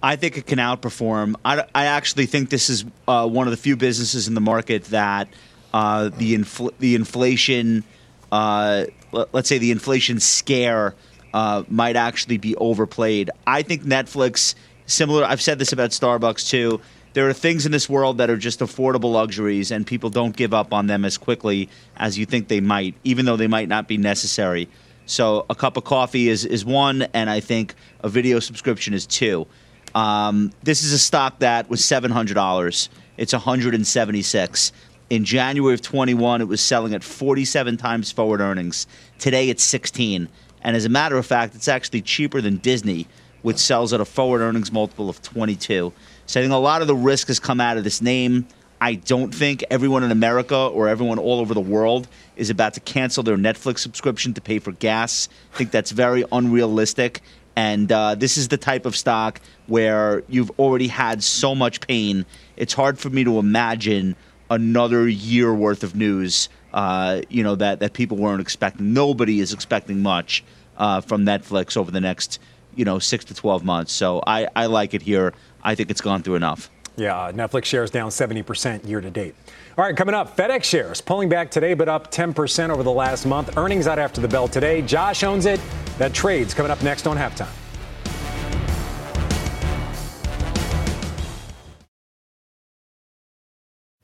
I think it can outperform. I, I actually think this is uh, one of the few businesses in the market that uh, the infl- the inflation, uh, let's say the inflation scare, uh, might actually be overplayed. I think Netflix, similar. I've said this about Starbucks too there are things in this world that are just affordable luxuries, and people don't give up on them as quickly as you think they might, even though they might not be necessary. So a cup of coffee is, is one, and I think a video subscription is two. Um, this is a stock that was seven hundred dollars. It's one hundred and seventy six. In January of 21, it was selling at 47 times forward earnings. Today, it's 16. And as a matter of fact, it's actually cheaper than Disney, which sells at a forward earnings multiple of 22. So I think a lot of the risk has come out of this name. I don't think everyone in America or everyone all over the world is about to cancel their Netflix subscription to pay for gas. I think that's very unrealistic. And uh, this is the type of stock where you've already had so much pain. It's hard for me to imagine another year worth of news. Uh, you know that that people weren't expecting. Nobody is expecting much uh, from Netflix over the next you know six to twelve months. So I, I like it here. I think it's gone through enough. Yeah, uh, Netflix shares down 70% year to date. All right, coming up, FedEx shares pulling back today, but up 10% over the last month. Earnings out after the bell today. Josh owns it. That trade's coming up next on halftime.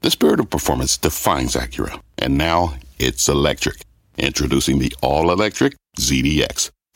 The spirit of performance defines Acura, and now it's electric. Introducing the all electric ZDX,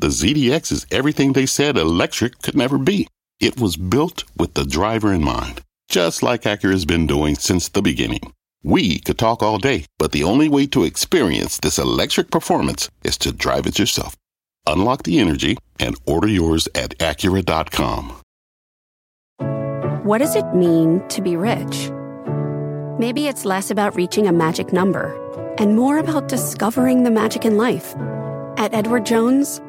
the ZDX is everything they said electric could never be. It was built with the driver in mind, just like Acura's been doing since the beginning. We could talk all day, but the only way to experience this electric performance is to drive it yourself. Unlock the energy and order yours at Acura.com. what does it mean to be rich? Maybe it's less about reaching a magic number and more about discovering the magic in life. At Edward Jones,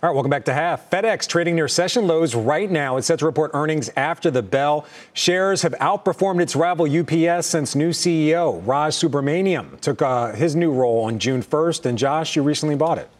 All right, welcome back to Half. FedEx trading near session lows right now. It's set to report earnings after the bell. Shares have outperformed its rival UPS since new CEO Raj Subramaniam took uh, his new role on June 1st. And Josh, you recently bought it.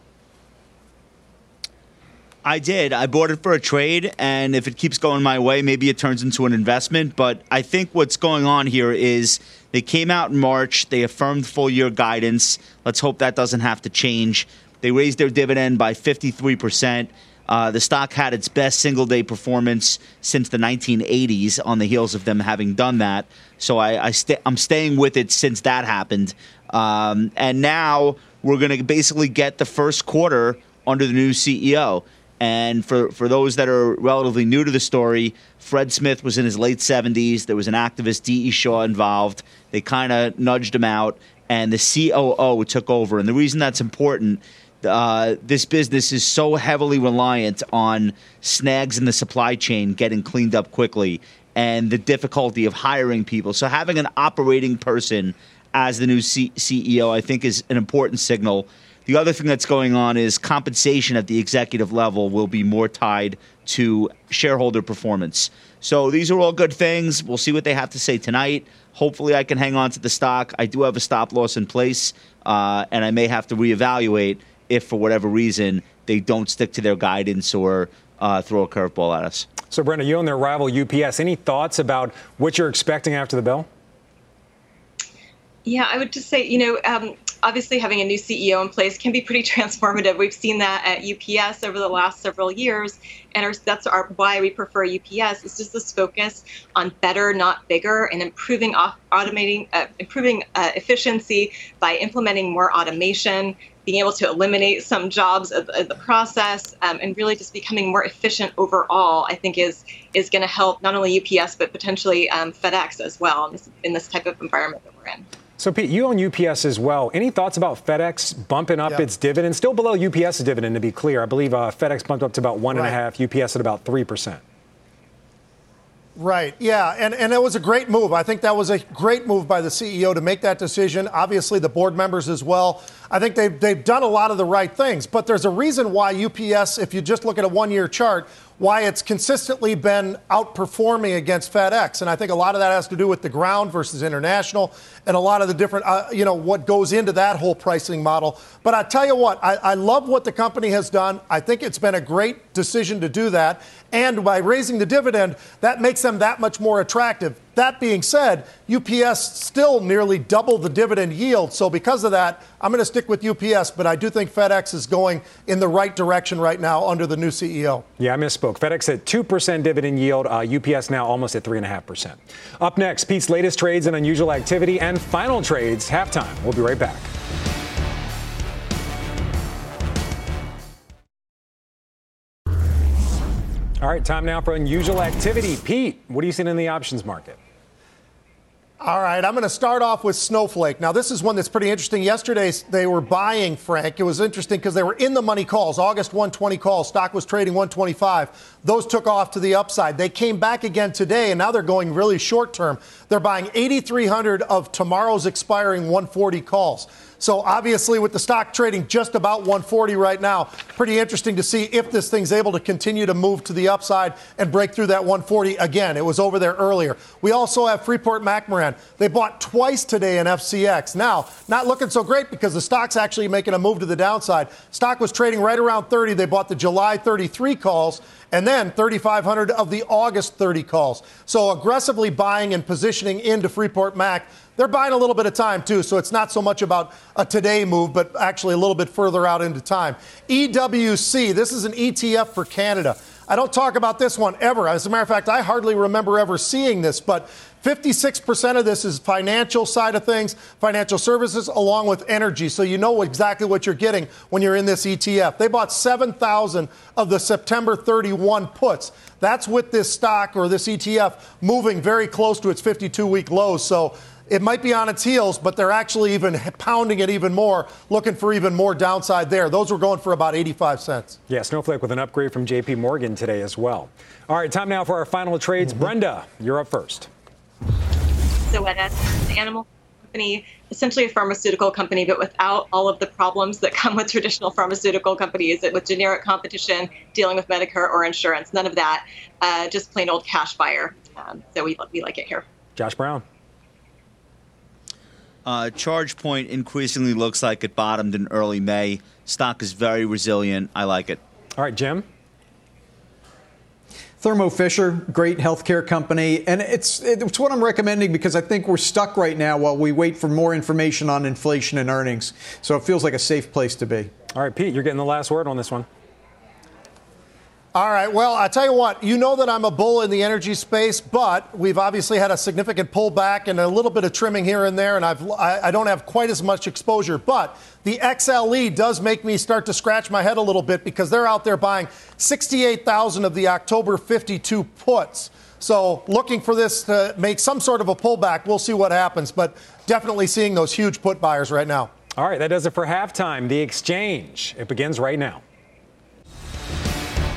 I did. I bought it for a trade, and if it keeps going my way, maybe it turns into an investment. But I think what's going on here is they came out in March, they affirmed full year guidance. Let's hope that doesn't have to change. They raised their dividend by 53%. Uh, the stock had its best single day performance since the 1980s on the heels of them having done that. So I, I I'm staying with it since that happened. Um, and now we're going to basically get the first quarter under the new CEO. And for, for those that are relatively new to the story, Fred Smith was in his late 70s. There was an activist, D.E. Shaw, involved. They kind of nudged him out, and the COO took over. And the reason that's important uh, this business is so heavily reliant on snags in the supply chain getting cleaned up quickly and the difficulty of hiring people. So having an operating person as the new C- CEO, I think, is an important signal. The other thing that's going on is compensation at the executive level will be more tied to shareholder performance. So these are all good things. We'll see what they have to say tonight. Hopefully, I can hang on to the stock. I do have a stop loss in place, uh, and I may have to reevaluate if for whatever reason they don't stick to their guidance or uh, throw a curveball at us. So, Brenda, you and their rival UPS, any thoughts about what you're expecting after the bell? Yeah, I would just say, you know, um, obviously having a new CEO in place can be pretty transformative. We've seen that at UPS over the last several years, and our, that's our, why we prefer UPS. It's just this focus on better, not bigger, and improving off, automating, uh, improving uh, efficiency by implementing more automation, being able to eliminate some jobs of, of the process, um, and really just becoming more efficient overall. I think is is going to help not only UPS but potentially um, FedEx as well in this, in this type of environment that we're in. So, Pete, you own UPS as well. Any thoughts about FedEx bumping up its dividend? Still below UPS's dividend, to be clear. I believe uh, FedEx bumped up to about one and a half. UPS at about three percent. Right. Yeah. And, and it was a great move. I think that was a great move by the CEO to make that decision. Obviously, the board members as well. I think they've, they've done a lot of the right things. But there's a reason why UPS, if you just look at a one year chart, why it's consistently been outperforming against FedEx. And I think a lot of that has to do with the ground versus international and a lot of the different, uh, you know, what goes into that whole pricing model. But I tell you what, I, I love what the company has done. I think it's been a great decision to do that. And by raising the dividend, that makes them that much more attractive. That being said, UPS still nearly double the dividend yield. So because of that, I'm going to stick with UPS, but I do think FedEx is going in the right direction right now under the new CEO. Yeah, I misspoke. FedEx at 2% dividend yield, uh, UPS now almost at 3.5%. Up next, Pete's latest trades and unusual activity and final trades halftime. We'll be right back. All right, time now for unusual activity. Pete, what are you seeing in the options market? All right, I'm going to start off with Snowflake. Now, this is one that's pretty interesting. Yesterday, they were buying, Frank. It was interesting because they were in the money calls, August 120 calls. Stock was trading 125. Those took off to the upside. They came back again today, and now they're going really short term. They're buying 8,300 of tomorrow's expiring 140 calls. So obviously, with the stock trading just about 140 right now, pretty interesting to see if this thing's able to continue to move to the upside and break through that 140 again. It was over there earlier. We also have Freeport McMoRan. They bought twice today in FCX. Now, not looking so great because the stock's actually making a move to the downside. Stock was trading right around 30. They bought the July 33 calls and then 3,500 of the August 30 calls. So aggressively buying and positioning into Freeport Mac. They're buying a little bit of time too, so it's not so much about a today move, but actually a little bit further out into time. EWC, this is an ETF for Canada. I don't talk about this one ever. As a matter of fact, I hardly remember ever seeing this, but 56% of this is financial side of things, financial services, along with energy. So you know exactly what you're getting when you're in this ETF. They bought 7,000 of the September 31 puts. That's with this stock or this ETF moving very close to its 52 week lows. So it might be on its heels, but they're actually even pounding it even more, looking for even more downside there. Those were going for about 85 cents. Yeah, Snowflake with an upgrade from JP Morgan today as well. All right, time now for our final trades. Mm-hmm. Brenda, you're up first. Zoetis, the animal company, essentially a pharmaceutical company, but without all of the problems that come with traditional pharmaceutical companies, it with generic competition, dealing with Medicare or insurance, none of that. Uh, just plain old cash buyer. Um, so we, we like it here. Josh Brown. Uh, ChargePoint increasingly looks like it bottomed in early May. Stock is very resilient. I like it. All right, Jim. Thermo Fisher, great healthcare company, and it's it's what I'm recommending because I think we're stuck right now while we wait for more information on inflation and earnings. So it feels like a safe place to be. All right, Pete, you're getting the last word on this one. All right. Well, I tell you what, you know that I'm a bull in the energy space, but we've obviously had a significant pullback and a little bit of trimming here and there, and I've I, I don't have quite as much exposure. But the XLE does make me start to scratch my head a little bit because they're out there buying 68,000 of the October 52 puts. So looking for this to make some sort of a pullback. We'll see what happens, but definitely seeing those huge put buyers right now. All right, that does it for halftime. The exchange. It begins right now.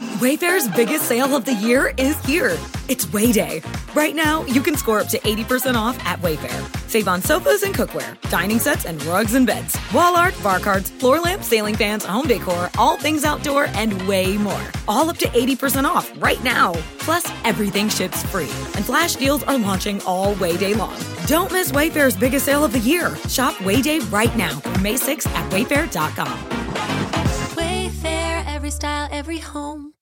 Wayfair's biggest sale of the year is here. It's Way Day. Right now, you can score up to 80% off at Wayfair. Save on sofas and cookware, dining sets and rugs and beds, wall art, bar cards, floor lamps, ceiling fans, home decor, all things outdoor, and way more. All up to 80% off right now. Plus, everything ships free. And flash deals are launching all Way Day long. Don't miss Wayfair's biggest sale of the year. Shop Way Day right now May 6th at wayfair.com. Every style, every home.